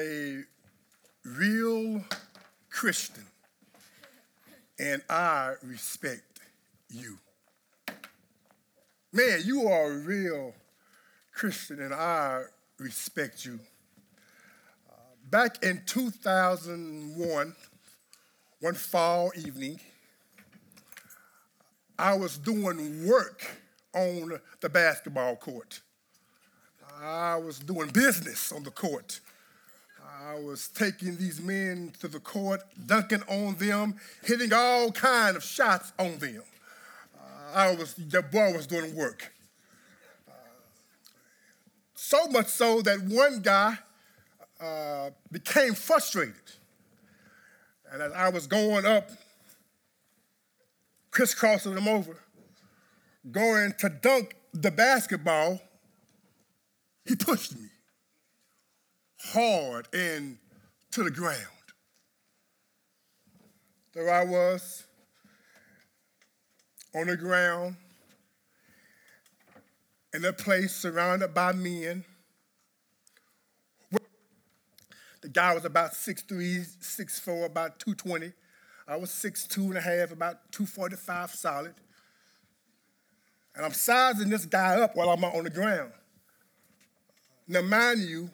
a real Christian, and I respect you. Man, you are a real Christian, and I respect you. Uh, back in 2001, one fall evening, I was doing work on the basketball court. I was doing business on the court. I was taking these men to the court, dunking on them, hitting all kind of shots on them. Uh, I was, the boy was doing work. Uh, so much so that one guy uh, became frustrated. And as I was going up, crisscrossing them over, going to dunk the basketball, he pushed me hard and to the ground. There I was on the ground in a place surrounded by men. The guy was about 6'3, 6'4, about 220. I was 6'2 and a half, about 245 solid. And I'm sizing this guy up while I'm on the ground. Now, mind you,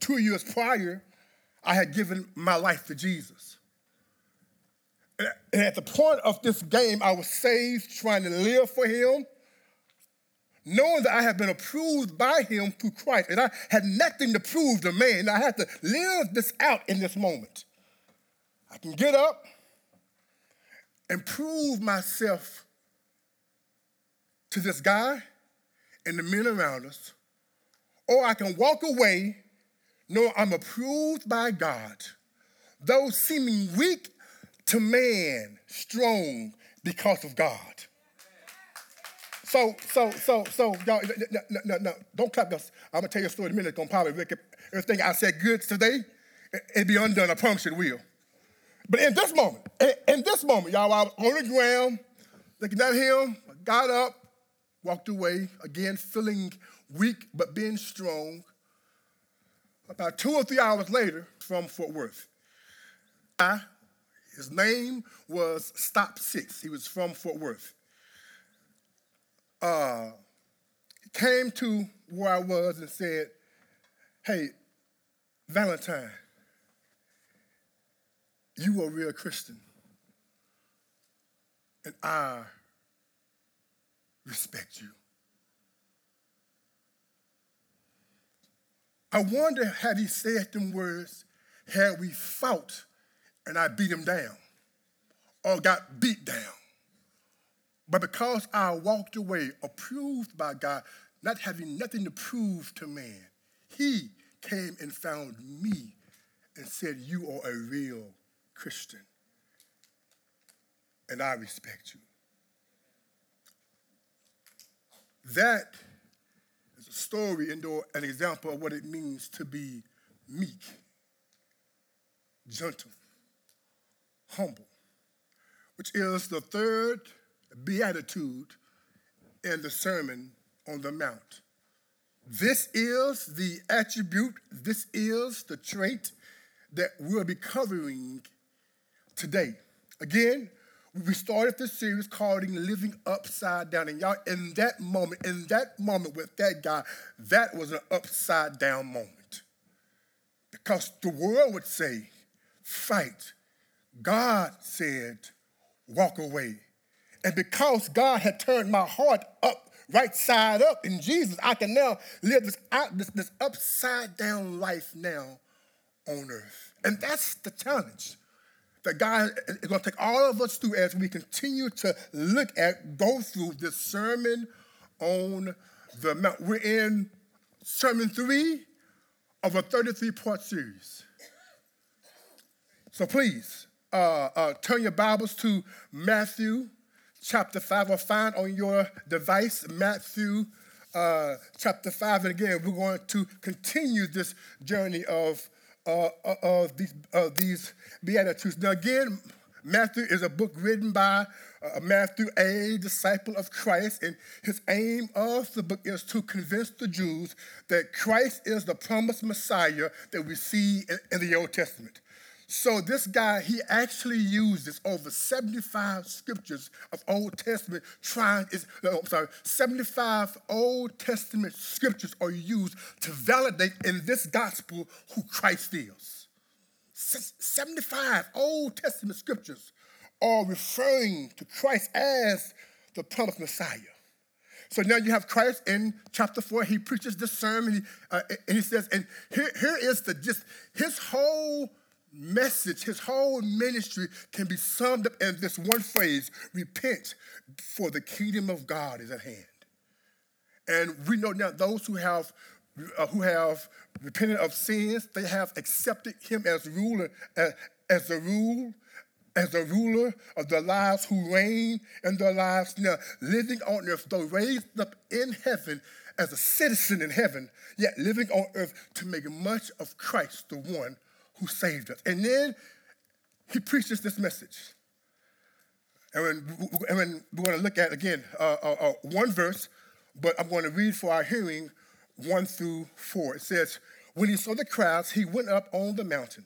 two years prior, I had given my life to Jesus. And at the point of this game, I was saved, trying to live for Him, knowing that I had been approved by Him through Christ. And I had nothing to prove to man. I had to live this out in this moment. I can get up and prove myself to this guy and the men around us, or I can walk away no, I'm approved by God. Though seeming weak to man, strong because of God. So, so, so, so, y'all, no, no, no, don't clap us. I'm gonna tell you a story in a minute. It's gonna probably make everything I said good today, it'll be undone. I promise it will. But in this moment, in this moment, y'all, I was on the ground, looking at him, got up, walked away, again feeling weak but being strong. About two or three hours later, from Fort Worth. I, his name was Stop Six. He was from Fort Worth. Uh, he came to where I was and said, Hey, Valentine, you are a real Christian. And I respect you. I wonder had he said them words had we fought and I beat him down or got beat down. But because I walked away approved by God, not having nothing to prove to man, he came and found me and said, You are a real Christian. And I respect you. That story and an example of what it means to be meek, gentle, humble, which is the third beatitude in the Sermon on the Mount. This is the attribute, this is the trait that we'll be covering today. Again, we started this series called Living Upside Down. And y'all, in that moment, in that moment with that guy, that was an upside down moment. Because the world would say, fight. God said, walk away. And because God had turned my heart up, right side up in Jesus, I can now live this, out, this, this upside down life now on earth. And that's the challenge that God is going to take all of us through as we continue to look at, go through this sermon on the Mount. We're in sermon three of a 33 part series. So please uh, uh, turn your Bibles to Matthew chapter 5 or find on your device Matthew uh, chapter 5. And again, we're going to continue this journey of uh, uh, of these, uh, these Beatitudes. Now, again, Matthew is a book written by uh, Matthew, a disciple of Christ, and his aim of the book is to convince the Jews that Christ is the promised Messiah that we see in, in the Old Testament. So this guy, he actually uses over 75 scriptures of Old Testament trying, is, no, I'm sorry, 75 Old Testament scriptures are used to validate in this gospel who Christ is. 75 Old Testament scriptures are referring to Christ as the promised Messiah. So now you have Christ in chapter four. He preaches this sermon, uh, and he says, and here, here is the just his whole message, his whole ministry can be summed up in this one phrase repent, for the kingdom of God is at hand. And we know now those who have uh, who have repented of sins, they have accepted him as ruler, as, as the rule, as the ruler of their lives who reign in their lives now, living on earth, though raised up in heaven as a citizen in heaven, yet living on earth to make much of Christ, the one who saved us. And then he preaches this message. And, when, and when we're going to look at, again, uh, uh, uh, one verse, but I'm going to read for our hearing one through four. It says, When he saw the crowds, he went up on the mountain.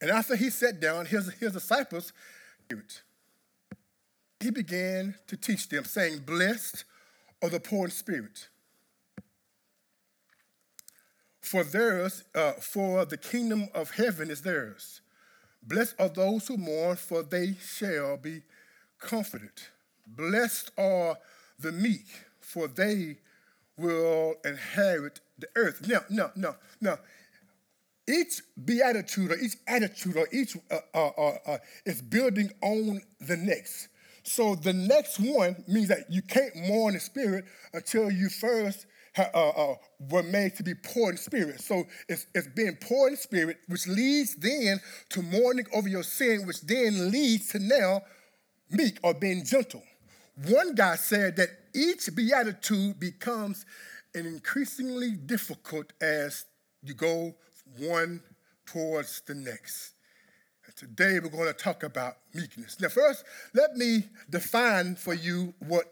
And after he sat down, his, his disciples, he began to teach them, saying, Blessed are the poor in spirit for theirs, uh, for the kingdom of heaven is theirs. Blessed are those who mourn, for they shall be comforted. Blessed are the meek, for they will inherit the earth. Now, no, no, no. Each beatitude or each attitude or each uh, uh, uh, uh is building on the next. So the next one means that you can't mourn in spirit until you first uh, uh, were made to be poor in spirit. So it's, it's being poor in spirit, which leads then to mourning over your sin, which then leads to now meek or being gentle. One guy said that each beatitude becomes an increasingly difficult as you go one towards the next. And today we're going to talk about meekness. Now, first, let me define for you what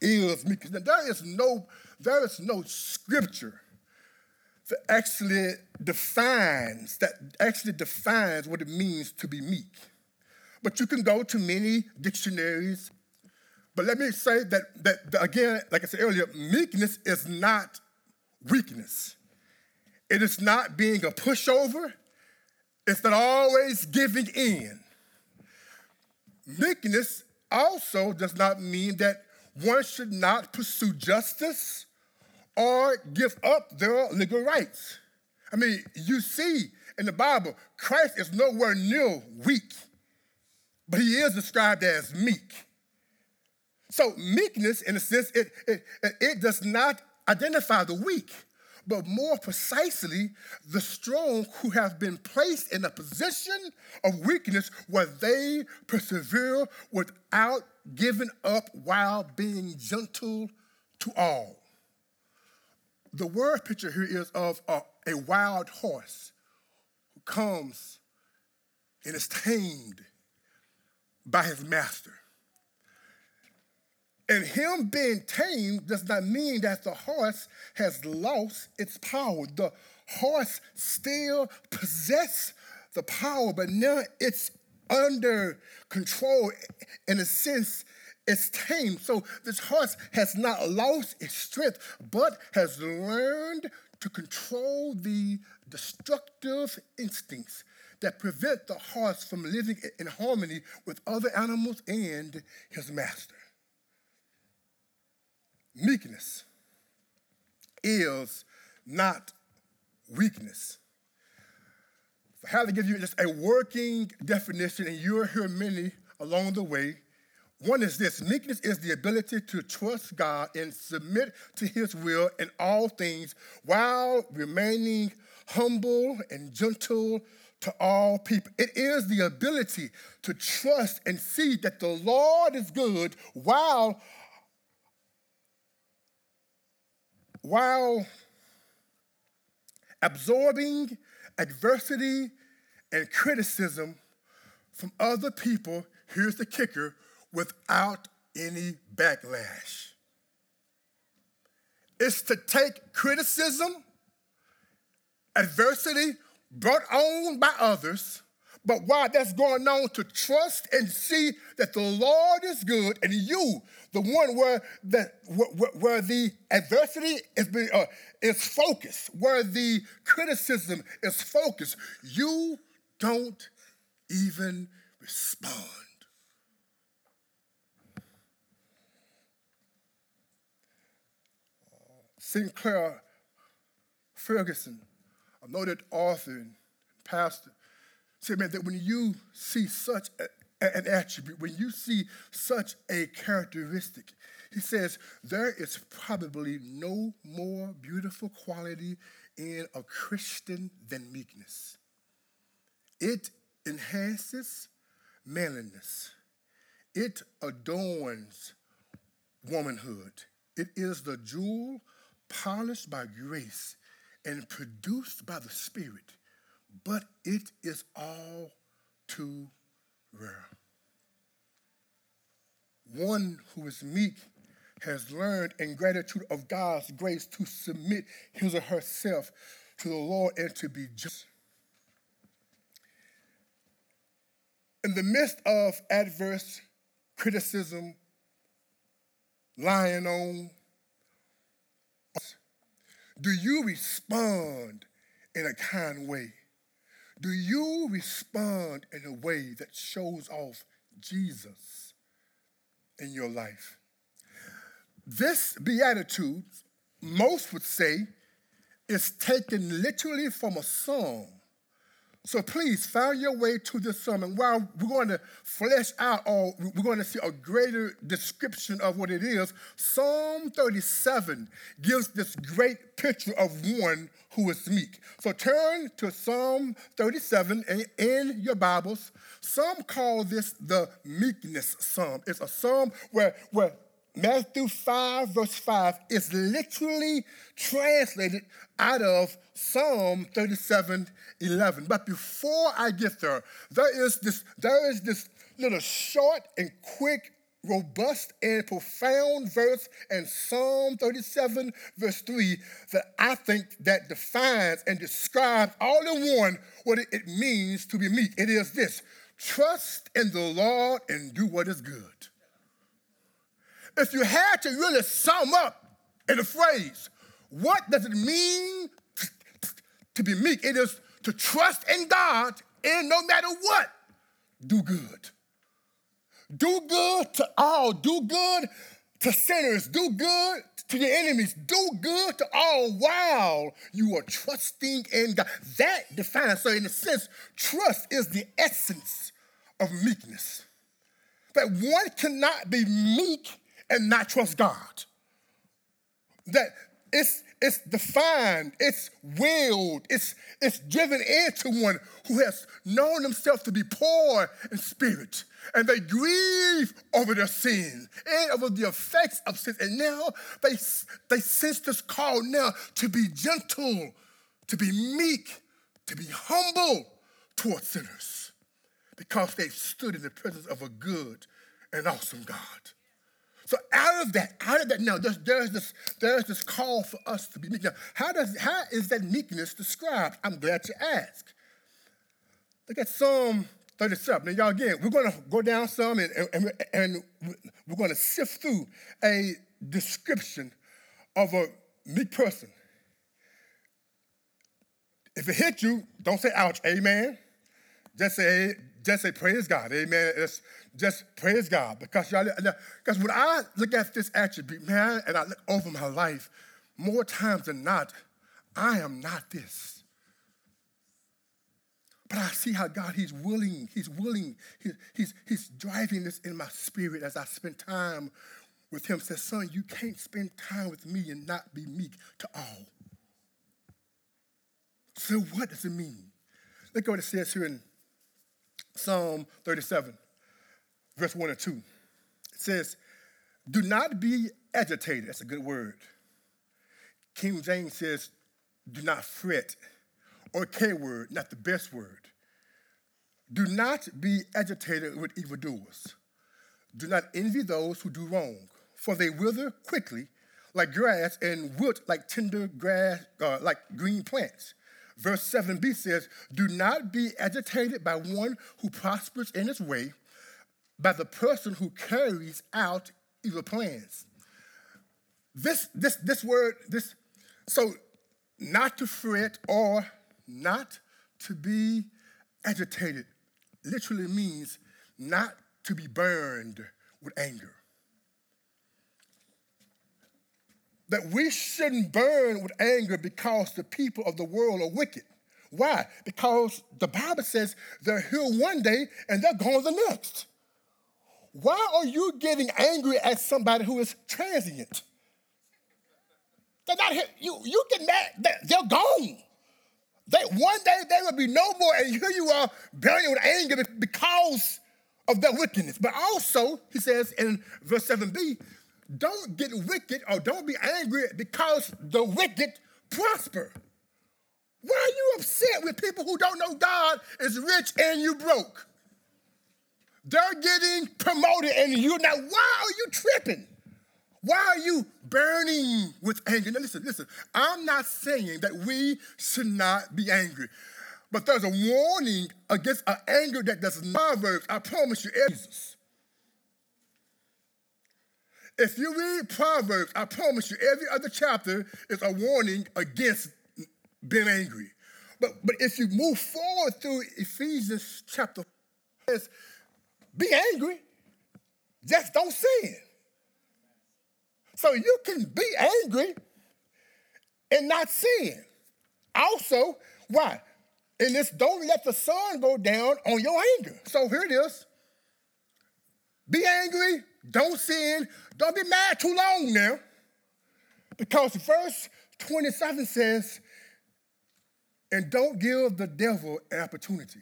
is meekness. Now, there is no there is no scripture that actually defines that actually defines what it means to be meek. But you can go to many dictionaries. But let me say that, that, that again, like I said earlier, meekness is not weakness. It is not being a pushover. It's not always giving in. Meekness also does not mean that one should not pursue justice or give up their legal rights. I mean, you see in the Bible, Christ is nowhere near weak, but he is described as meek. So, meekness, in a sense, it, it, it does not identify the weak, but more precisely, the strong who have been placed in a position of weakness where they persevere without giving up while being gentle to all. The word picture here is of a, a wild horse who comes and is tamed by his master. And him being tamed does not mean that the horse has lost its power. The horse still possesses the power, but now it's under control in a sense it's tame. So this horse has not lost its strength, but has learned to control the destructive instincts that prevent the horse from living in harmony with other animals and his master. Meekness is not weakness. I have to give you just a working definition, and you'll hear many along the way one is this meekness is the ability to trust God and submit to his will in all things while remaining humble and gentle to all people. It is the ability to trust and see that the Lord is good while while absorbing adversity and criticism from other people, here's the kicker, without any backlash. It's to take criticism, adversity brought on by others, but while that's going on, to trust and see that the Lord is good and you, the one where the, where, where the adversity is, uh, is focused, where the criticism is focused, you don't even respond. Sinclair Ferguson, a noted author and pastor, said, man, that when you see such a, an attribute, when you see such a characteristic, he says, there is probably no more beautiful quality in a Christian than meekness. It enhances manliness, it adorns womanhood. It is the jewel polished by grace and produced by the Spirit, but it is all too rare. One who is meek has learned in gratitude of God's grace to submit his or herself to the Lord and to be just. In the midst of adverse criticism, lying on, do you respond in a kind way? Do you respond in a way that shows off Jesus in your life? This beatitude, most would say, is taken literally from a psalm so please find your way to this sermon. While we're going to flesh out, or we're going to see a greater description of what it is, Psalm 37 gives this great picture of one who is meek. So turn to Psalm 37 in your Bibles. Some call this the meekness psalm. It's a psalm where, where Matthew 5, verse 5 is literally translated out of Psalm 37, 11. But before I get there, there is this, there is this little short and quick, robust and profound verse in Psalm 37, verse 3, that I think that defines and describes all in one what it means to be meek. It is this: trust in the Lord and do what is good if you had to really sum up in a phrase, what does it mean to, be meek? It is to trust in God and no matter what, do good. Do good to all. Do good to sinners. Do good to your enemies. Do good to all while you are trusting in God. That defines, so in a sense, trust is the essence of meekness. That one cannot be meek and not trust God. That it's it's defined, it's willed, it's it's driven into one who has known himself to be poor in spirit. And they grieve over their sin and over the effects of sin. And now they, they sense this call now to be gentle, to be meek, to be humble towards sinners because they've stood in the presence of a good and awesome God. So out of that, out of that, now there's, there's this there's this call for us to be meek. Now, how does how is that meekness described? I'm glad you asked. Look at Psalm 37. Now, y'all, again, we're going to go down some and, and, and we're going to sift through a description of a meek person. If it hit you, don't say ouch, amen. Just say, just say praise God, amen. Just praise God because y'all, because when I look at this attribute, man, and I look over my life, more times than not, I am not this. But I see how God, He's willing, He's willing, He's, he's, he's driving this in my spirit as I spend time with Him. Says, son, you can't spend time with me and not be meek to all. So what does it mean? Look at what it says here in Psalm 37 verse 1 and 2. It says, Do not be agitated. That's a good word. King James says, Do not fret. Or K word, not the best word. Do not be agitated with evildoers. Do not envy those who do wrong, for they wither quickly like grass and wilt like tender grass, uh, like green plants. Verse 7b says, Do not be agitated by one who prospers in his way, by the person who carries out evil plans. This, this, this word, this, so not to fret or not to be agitated literally means not to be burned with anger. That we shouldn't burn with anger because the people of the world are wicked. Why? Because the Bible says they're here one day and they're gone the next. Why are you getting angry at somebody who is transient? They're not here. You, you get mad. They're gone. They, one day they will be no more, and here you are burning with anger because of their wickedness. But also, he says in verse 7b, don't get wicked or don't be angry because the wicked prosper. Why are you upset with people who don't know God is rich and you broke? They're getting promoted and you're not. Why are you tripping? Why are you burning with anger? Now, listen, listen. I'm not saying that we should not be angry, but there's a warning against an anger that does not work. I promise you, Jesus. If you read Proverbs, I promise you, every other chapter is a warning against being angry. But, but if you move forward through Ephesians chapter, be angry, just don't sin. So you can be angry and not sin. Also, why? And this don't let the sun go down on your anger. So here it is. Be angry, don't sin, don't be mad too long now. Because verse 27 says, and don't give the devil an opportunity.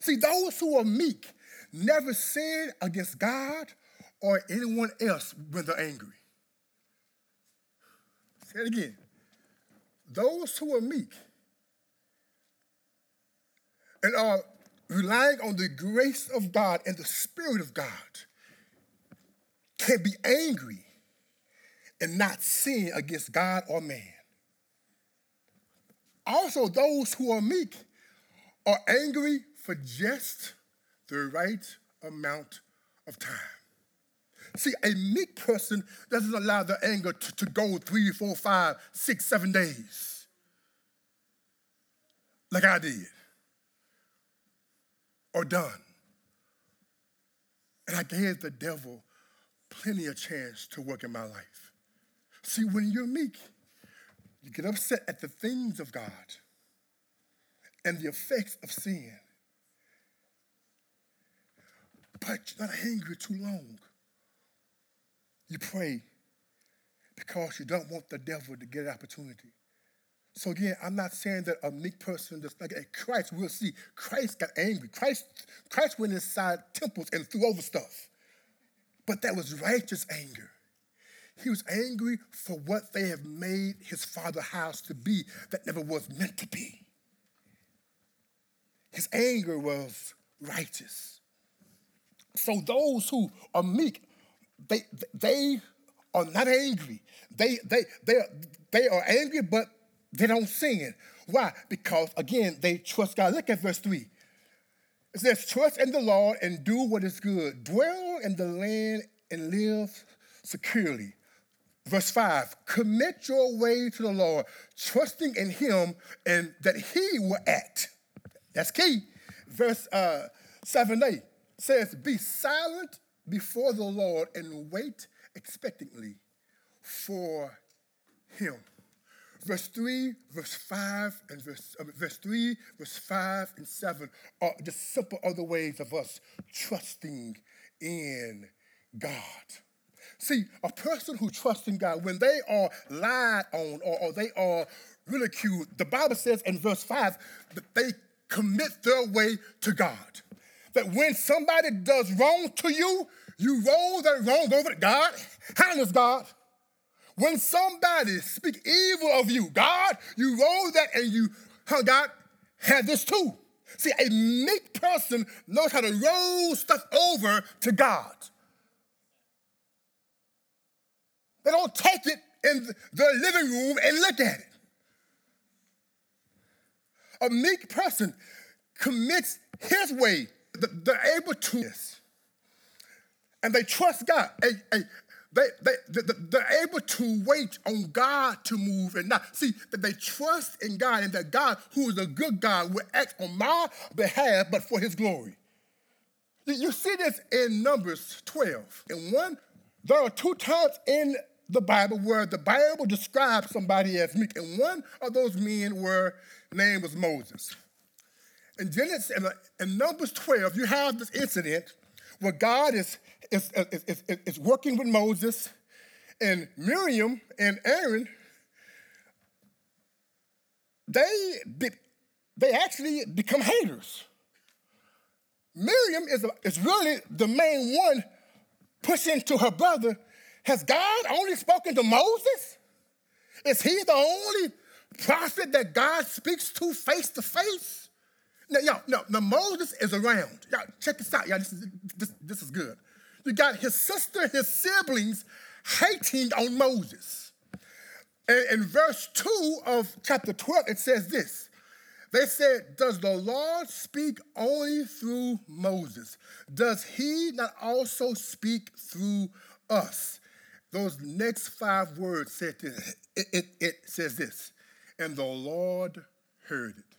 See, those who are meek never sin against God or anyone else when they're angry. Say it again. Those who are meek and are relying on the grace of God and the Spirit of God can be angry and not sin against God or man. Also, those who are meek are angry for just the right amount of time. See, a meek person doesn't allow the anger to, to go three, four, five, six, seven days like I did or done. And I gave the devil plenty of chance to work in my life. See, when you're meek, you get upset at the things of God and the effects of sin. But you're not angry too long. You pray because you don't want the devil to get an opportunity. So again, I'm not saying that a meek person that's like Christ, we'll see. Christ got angry. Christ, Christ went inside temples and threw over stuff. But that was righteous anger. He was angry for what they have made his father's house to be that never was meant to be. His anger was righteous. So those who are meek, they, they are not angry. They, they, they, are, they are angry, but they don't sin. Why? Because, again, they trust God. Look at verse 3. It says, Trust in the Lord and do what is good. Dwell in the land and live securely. Verse 5 Commit your way to the Lord, trusting in Him and that He will act. That's key. Verse uh, 7 8 says, Be silent before the Lord and wait expectantly for Him verse 3, verse 5, and verse, uh, verse 3, verse 5, and 7 are just simple other ways of us trusting in God. See, a person who trusts in God, when they are lied on or, or they are ridiculed, the Bible says in verse 5 that they commit their way to God. That when somebody does wrong to you, you roll that wrong over to God. How God? When somebody speak evil of you, God, you roll that and you, huh, God, had this too. See, a meek person knows how to roll stuff over to God. They don't take it in the living room and look at it. A meek person commits his way. They're able to this. And they trust God. They, they, they, are able to wait on God to move and not. See, that they trust in God and that God, who is a good God, will act on my behalf, but for his glory. You see this in Numbers 12. In one, there are two times in the Bible where the Bible describes somebody as meek, and one of those men were name was Moses. In Genesis, in, in Numbers 12, you have this incident where God is is, is, is, is working with Moses, and Miriam and Aaron, they, they actually become haters. Miriam is, is really the main one pushing to her brother. Has God only spoken to Moses? Is he the only prophet that God speaks to face to face? Now, y'all, no, now Moses is around. Y'all, check this out, y'all. This is, this, this is good. You got his sister, his siblings hating on Moses. And in verse 2 of chapter 12, it says this. They said, Does the Lord speak only through Moses? Does he not also speak through us? Those next five words said this. It, it, it says this, and the Lord heard it.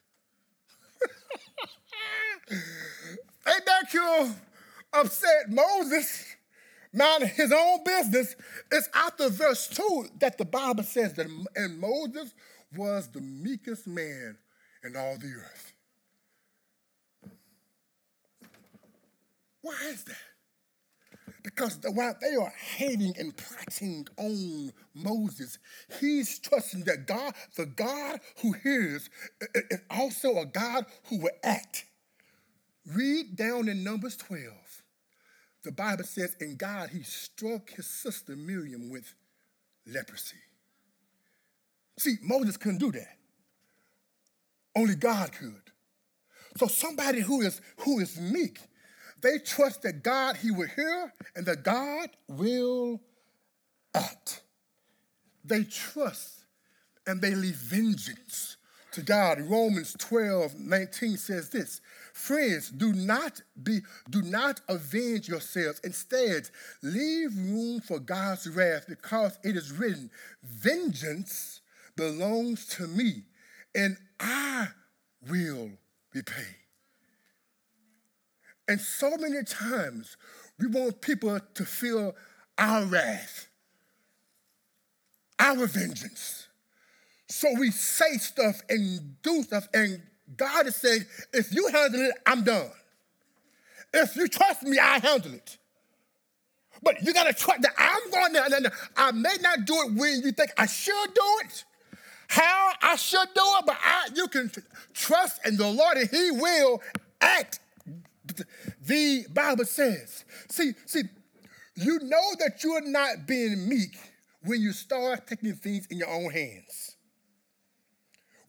Ain't that cool? upset Moses, minding his own business, it's after verse 2 that the Bible says that and Moses was the meekest man in all the earth. Why is that? Because while they are hating and plotting on Moses, he's trusting that God, the God who hears, is also a God who will act. Read down in Numbers 12 the Bible says, in God, he struck his sister Miriam with leprosy. See, Moses couldn't do that. Only God could. So somebody who is who is meek, they trust that God he will hear and that God will act. They trust and they leave vengeance to God. Romans 12, 19 says this Friends, do not be, do not avenge yourselves. Instead, leave room for God's wrath because it is written, Vengeance belongs to me, and I will repay. And so many times we want people to feel our wrath, our vengeance. So we say stuff and do stuff and God is saying, if you handle it, I'm done. If you trust me, I handle it. But you gotta trust that I'm going to, I may not do it when you think I should do it, how I should do it, but I, you can trust in the Lord and He will act. The Bible says. See, see, you know that you're not being meek when you start taking things in your own hands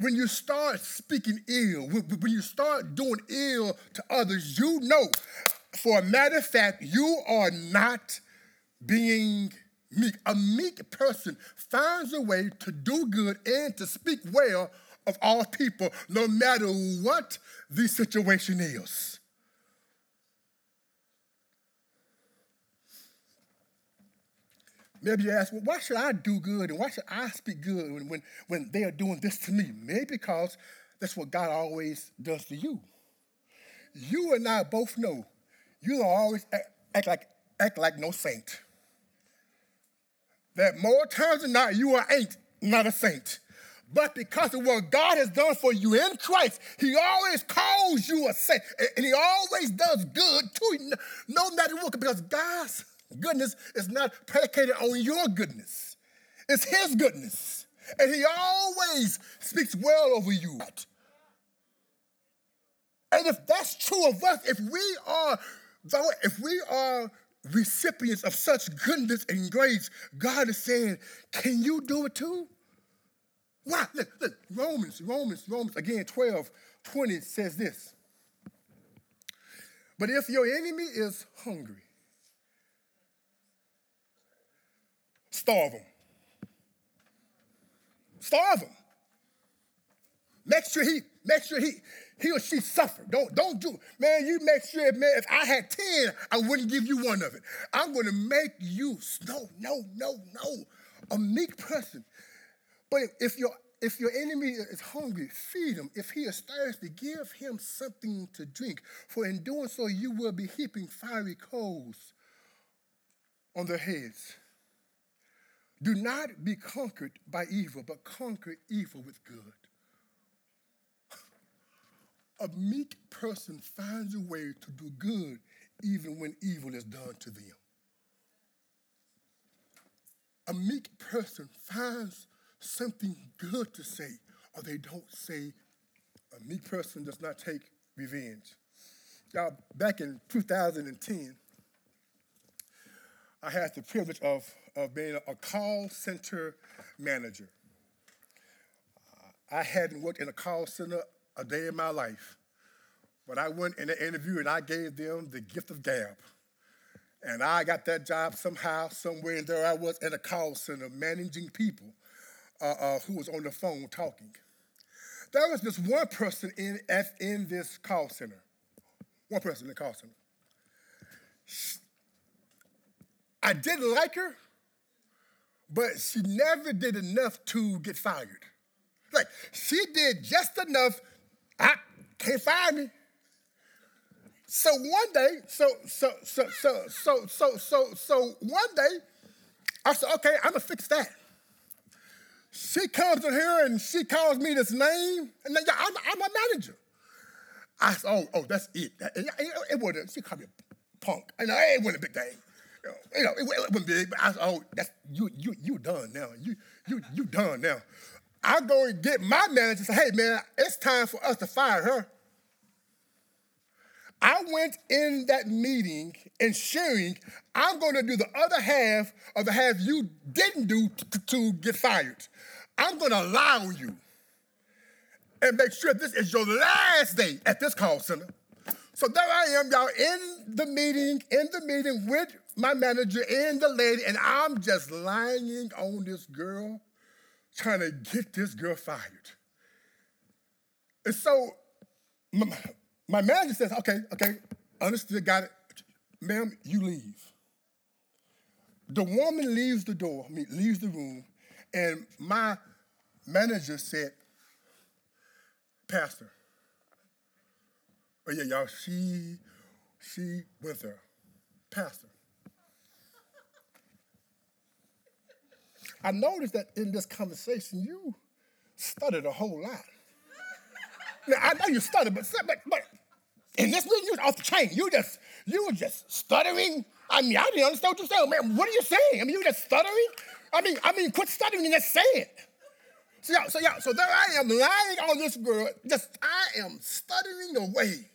when you start speaking ill, when you start doing ill to others, you know, for a matter of fact, you are not being meek. A meek person finds a way to do good and to speak well of all people, no matter what the situation is. Maybe you ask, well, why should I do good and why should I speak good when, when, when they are doing this to me? Maybe because that's what God always does to you. You and I both know you don't always act, act like, act like no saint. That more times than not, you are ain't not a saint. But because of what God has done for you in Christ, He always calls you a saint. And He always does good to you, no matter what, because God's goodness is not predicated on your goodness, it's His goodness. And He always speaks well over you. And if that's true of us, if we are, if we are recipients of such goodness and grace, God is saying, Can you do it too? Why? Look, look, Romans, Romans, Romans, again, 12, 20 says this. But if your enemy is hungry, starve him. Starve him. Make sure he, make sure he, he or she suffer. Don't, don't do, it. man, you make sure, man, if I had 10, I wouldn't give you one of it. I'm gonna make you, no, no, no, no. A meek person. But if your if your enemy is hungry, feed him. If he is thirsty, give him something to drink. For in doing so, you will be heaping fiery coals on their heads. Do not be conquered by evil, but conquer evil with good. A meek person finds a way to do good even when evil is done to them. A meek person finds something good to say, or they don't say, a meek person does not take revenge. Y'all, back in 2010, I had the privilege of, of being a call center manager. I hadn't worked in a call center a day in my life. But I went in an interview and I gave them the gift of gab. And I got that job somehow, somewhere, and there I was in a call center managing people uh, uh, who was on the phone talking. There was this one person in, in this call center, one person in the call center. I didn't like her, but she never did enough to get fired. Like, she did just enough, I can't fire me. So one day, so so so so so so so so one day, I said, okay, I'm gonna fix that. She comes in here and she calls me this name, and then I'm, I'm a manager. I said, oh, oh, that's it. It, it wasn't, she called me punk. And it wasn't a big thing. You know, it, wasn't big, but I oh, that's you, you, you done now. You, you, you done now. I go and get my manager and say, hey man, it's time for us to fire her. I went in that meeting ensuring I'm going to do the other half of the half you didn't do to, to get fired. I'm going to allow you and make sure this is your last day at this call center. So there I am, y'all, in the meeting, in the meeting with my manager and the lady, and I'm just lying on this girl, trying to get this girl fired. And so my manager says, okay, okay, understood, got it. Ma'am, you leave. The woman leaves the door, I mean, leaves the room, and my manager said, Pastor, oh yeah, y'all, she, she went there. Pastor. I noticed that in this conversation, you stuttered a whole lot. Now, I know you stuttered, but, but, but in this meeting, you was off the chain. You just, you were just stuttering. I mean, I didn't understand what you're saying. Man, what are you saying? I mean, you were just stuttering? I mean, I mean, quit stuttering and just say it. So yeah, so so there I am lying on this girl. Just I am stuttering away,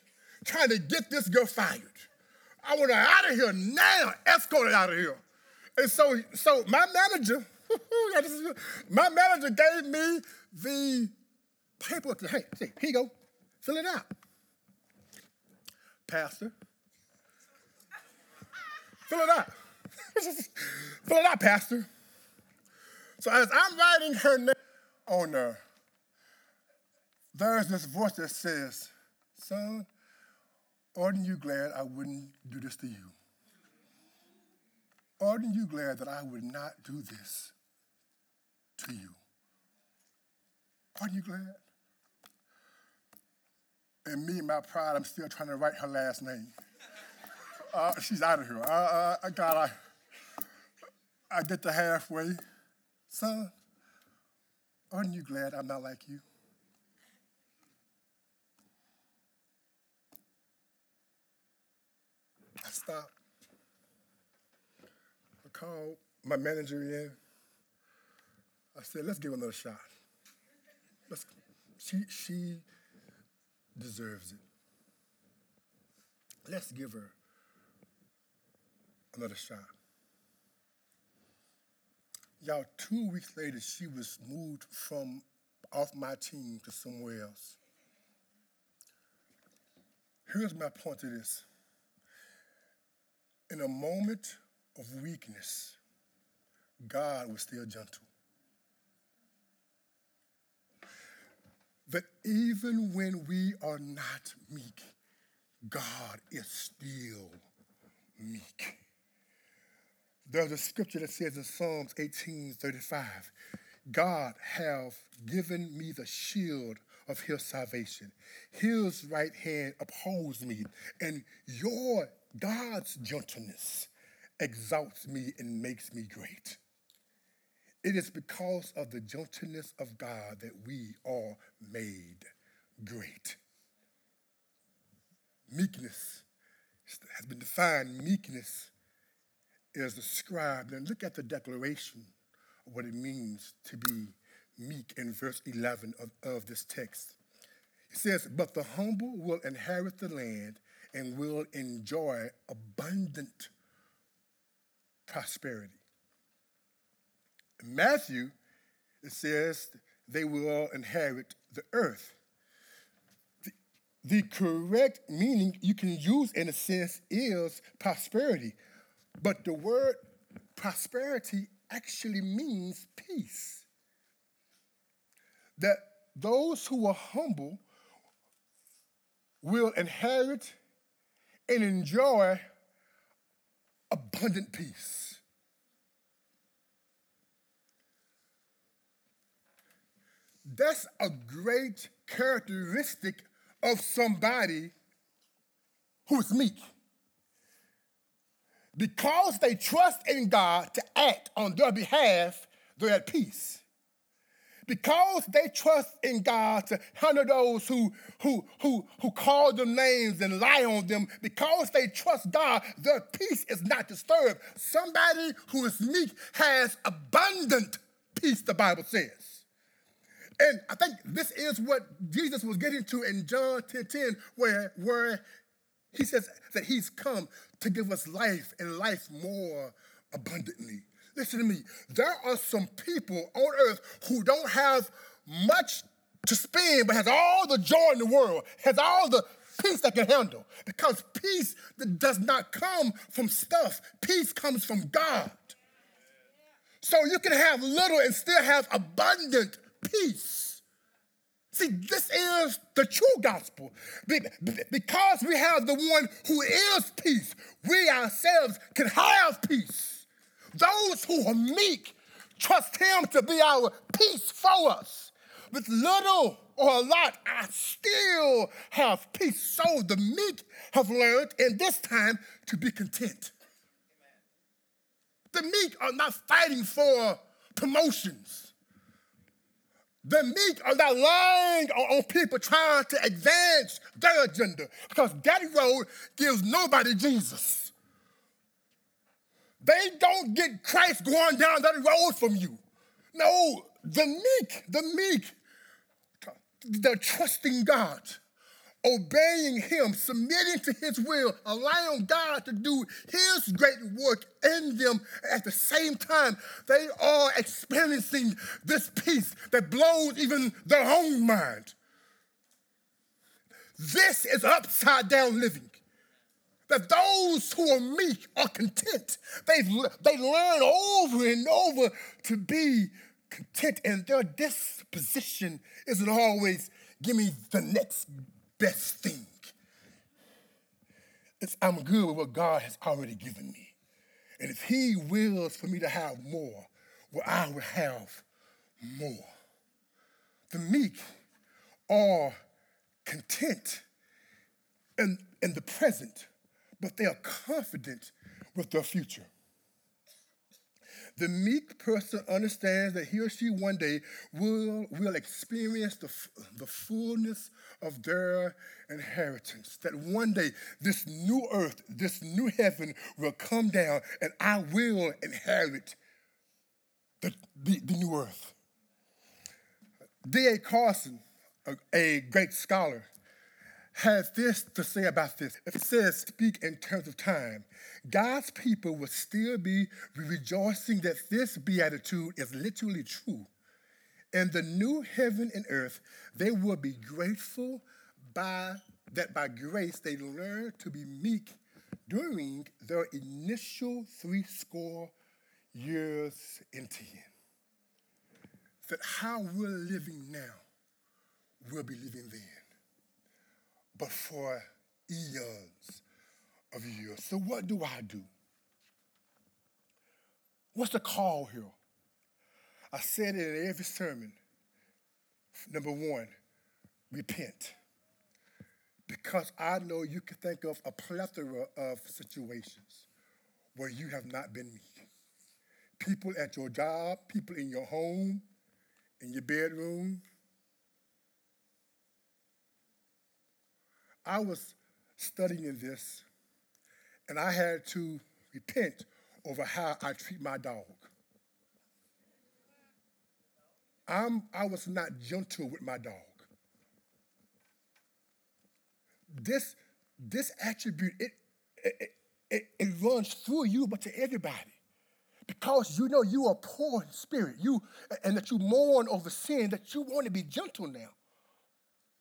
trying to get this girl fired. I want her out of here now, escorted out of here. And so, so my manager, my manager gave me the paperwork. Hey, see, here you go, fill it out. Pastor. Fill it out. Fill it out, Pastor. So as I'm writing her name on there, there's this voice that says, Son, aren't you glad I wouldn't do this to you? Aren't you glad that I would not do this to you? Aren't you glad? and me, my pride, I'm still trying to write her last name. Uh, she's out of here. Uh, uh, God, I, I get to halfway. Son, aren't you glad I'm not like you? I stopped. I called my manager in. I said, let's give another shot. Let's, she, she deserves it. Let's give her another shot. Y'all, two weeks later, she was moved from off my team to somewhere else. Here's my point to this. in a moment of weakness, God was still gentle. That even when we are not meek, God is still meek. There's a scripture that says in Psalms 18:35, God have given me the shield of his salvation. His right hand upholds me, and your God's gentleness exalts me and makes me great. It is because of the gentleness of God that we are made great. Meekness has been defined. Meekness is described. And look at the declaration of what it means to be meek in verse 11 of, of this text. It says, But the humble will inherit the land and will enjoy abundant prosperity. In Matthew, it says they will inherit the earth. The, the correct meaning you can use in a sense is prosperity, but the word prosperity actually means peace. That those who are humble will inherit and enjoy abundant peace. That's a great characteristic of somebody who's meek. Because they trust in God to act on their behalf, they're at peace. Because they trust in God to handle those who, who, who, who call them names and lie on them, because they trust God, their peace is not disturbed. Somebody who is meek has abundant peace, the Bible says. And I think this is what Jesus was getting to in John 10 10, where, where he says that he's come to give us life and life more abundantly. Listen to me. There are some people on earth who don't have much to spend, but has all the joy in the world, has all the peace that can handle. Because peace does not come from stuff, peace comes from God. So you can have little and still have abundant peace. See, this is the true gospel. Because we have the one who is peace, we ourselves can have peace. Those who are meek trust him to be our peace for us. With little or a lot, I still have peace. So the meek have learned in this time to be content. The meek are not fighting for promotions. The meek are not lying on people trying to advance their agenda because that road gives nobody Jesus. They don't get Christ going down that road from you. No, the meek, the meek, they're trusting God obeying Him, submitting to His will, allowing God to do His great work in them. At the same time, they are experiencing this peace that blows even their own mind. This is upside down living. That those who are meek are content. They've, they learn over and over to be content, and their disposition isn't always give me the next best thing. It's I'm good with what God has already given me. And if He wills for me to have more, well, I will have more. The meek are content in, in the present, but they are confident with their future. The meek person understands that he or she one day will, will experience the, the fullness of their inheritance. That one day this new earth, this new heaven will come down and I will inherit the, the, the new earth. D.A. Carson, a, a great scholar, has this to say about this. It says speak in terms of time, God's people will still be rejoicing that this beatitude is literally true. In the new heaven and earth, they will be grateful by that by grace they learn to be meek during their initial three score years in ten. That how we're living now, we'll be living then. But for eons of years. So what do I do? What's the call here? I said it in every sermon. Number one, repent. Because I know you can think of a plethora of situations where you have not been meek. People at your job, people in your home, in your bedroom. I was studying this and I had to repent over how I treat my dog. I'm, I was not gentle with my dog. This, this attribute, it, it, it, it runs through you, but to everybody. Because you know you are poor in spirit, you and that you mourn over sin, that you want to be gentle now.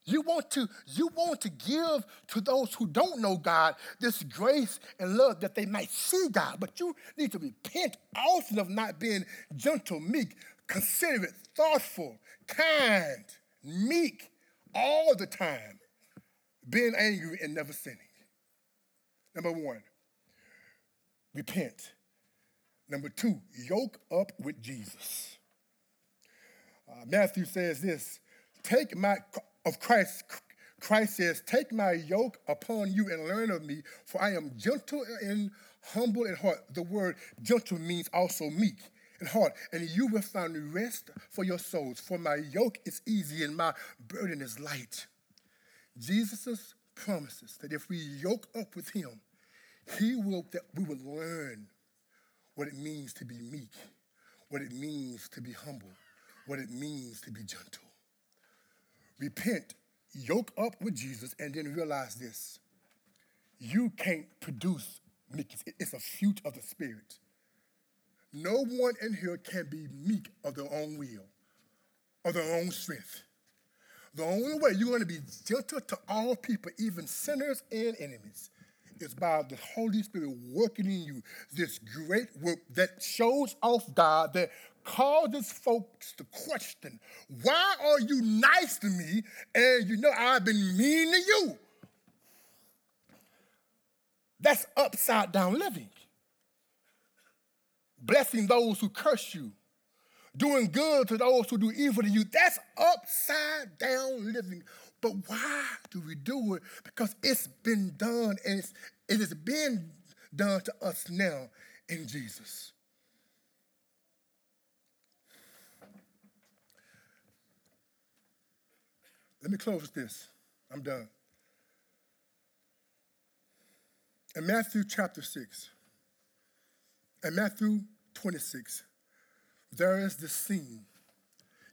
You want to, you want to give to those who don't know God this grace and love that they might see God. But you need to repent often of not being gentle, meek, considerate, thoughtful, kind, meek all the time, being angry and never sinning. Number one, repent. Number two, yoke up with Jesus. Uh, Matthew says this Take my of Christ, Christ says, Take my yoke upon you and learn of me, for I am gentle and humble in heart. The word gentle means also meek in heart, and you will find rest for your souls. For my yoke is easy and my burden is light. Jesus' promises that if we yoke up with him, he will that we will learn what it means to be meek, what it means to be humble, what it means to be gentle repent, yoke up with Jesus, and then realize this. You can't produce meekness. It's a fruit of the Spirit. No one in here can be meek of their own will, of their own strength. The only way you're going to be gentle to all people, even sinners and enemies, is by the Holy Spirit working in you this great work that shows off God, that causes folks to question, why are you nice to me and you know I've been mean to you? That's upside down living. Blessing those who curse you, doing good to those who do evil to you. That's upside down living. But why do we do it? Because it's been done and it's, it has been done to us now in Jesus. Let me close with this. I'm done. In Matthew chapter 6, in Matthew 26, there is this scene.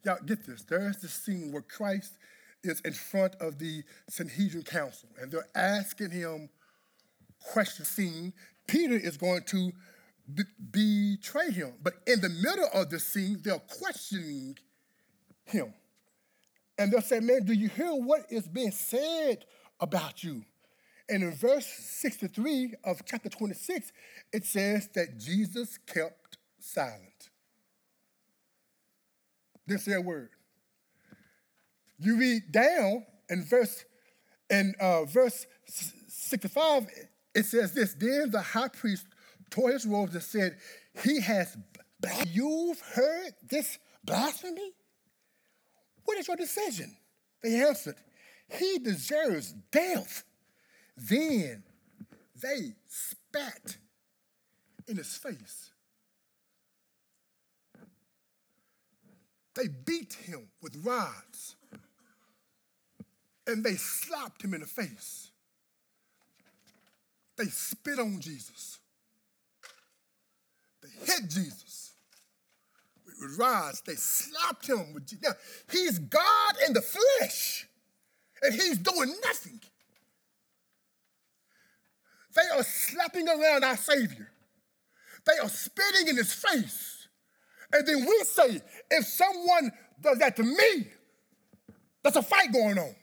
Y'all get this. There is this scene where Christ is in front of the Sanhedrin council and they're asking him questions. Scene. Peter is going to betray him. But in the middle of the scene, they're questioning him. And they'll say, Man, do you hear what is being said about you? And in verse 63 of chapter 26, it says that Jesus kept silent. Didn't say a word. You read down in verse in uh, verse 65, it says this: Then the high priest tore his robes and said, "He has. You've heard this blasphemy." What is your decision? They answered, He deserves death. Then they spat in his face. They beat him with rods and they slapped him in the face. They spit on Jesus. They hit Jesus rise. They slapped him with now, he's God in the flesh, and he's doing nothing. They are slapping around our Savior. They are spitting in his face. And then we say, if someone does that to me, that's a fight going on.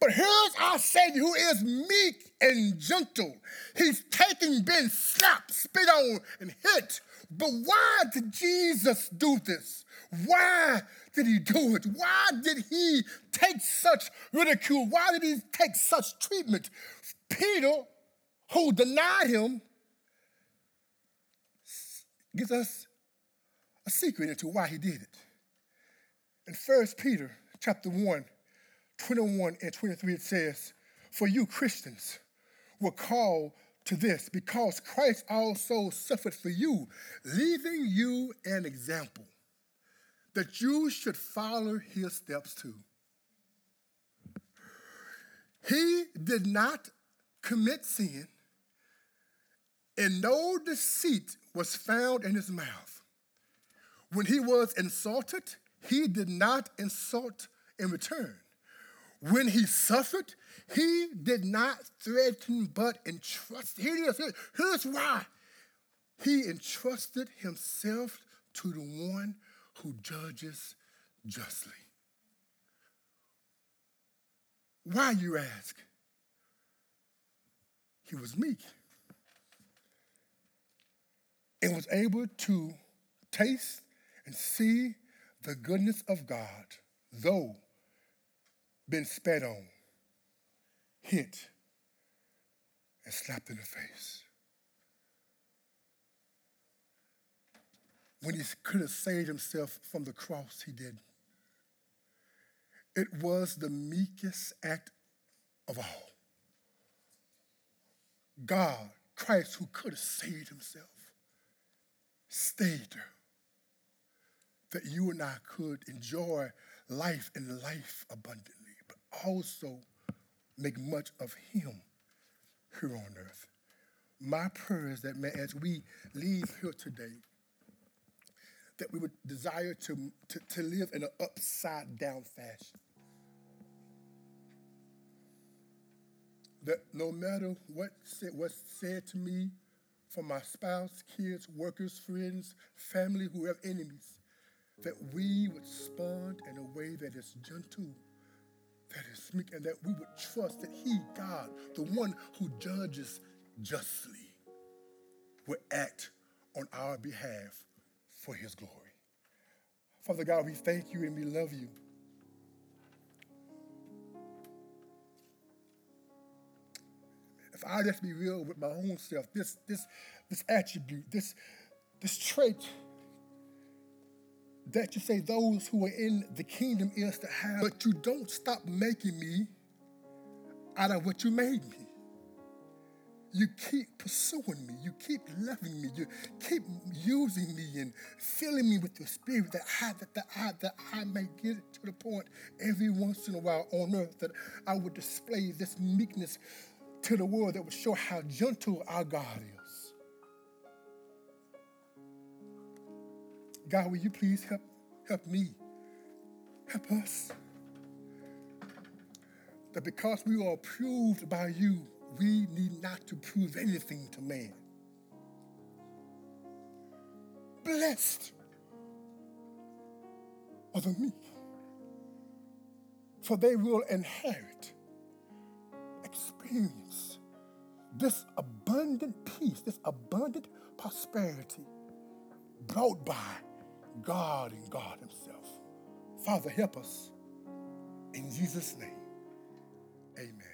But here's our Savior who is meek and gentle. He's taken, been slapped, spit on, and hit. But why did Jesus do this? Why did he do it? Why did he take such ridicule? Why did he take such treatment? Peter, who denied him, gives us a secret into why he did it. In 1 Peter chapter 1, 21 and 23, it says, For you Christians were called to this because Christ also suffered for you, leaving you an example that you should follow his steps too. He did not commit sin, and no deceit was found in his mouth. When he was insulted, he did not insult in return. When he suffered, he did not threaten but entrusted. Here it is. Here's why. He entrusted himself to the one who judges justly. Why, you ask? He was meek and was able to taste and see the goodness of God, though been spat on, hit, and slapped in the face. When he could have saved himself from the cross, he did. It was the meekest act of all. God, Christ, who could have saved himself, stayed there that you and I could enjoy life and life abundantly also make much of him here on earth. My prayer is that, man, as we leave here today, that we would desire to, to, to live in an upside down fashion. That no matter what said, what's said to me from my spouse, kids, workers, friends, family, who have enemies, that we would respond in a way that is gentle that is meek, and that we would trust that He, God, the one who judges justly, will act on our behalf for His glory. Father God, we thank you and we love you. If I just be real with my own self, this, this, this attribute, this, this trait that you say those who are in the kingdom is to have, but you don't stop making me out of what you made me. You keep pursuing me. You keep loving me. You keep using me and filling me with your spirit that I, that, that, I, that I may get to the point every once in a while on earth that I would display this meekness to the world that would show how gentle our God is. God, will you please help, help me, help us? That because we are approved by you, we need not to prove anything to man. Blessed are the meek, for they will inherit, experience this abundant peace, this abundant prosperity brought by God and God Himself. Father, help us. In Jesus' name, amen.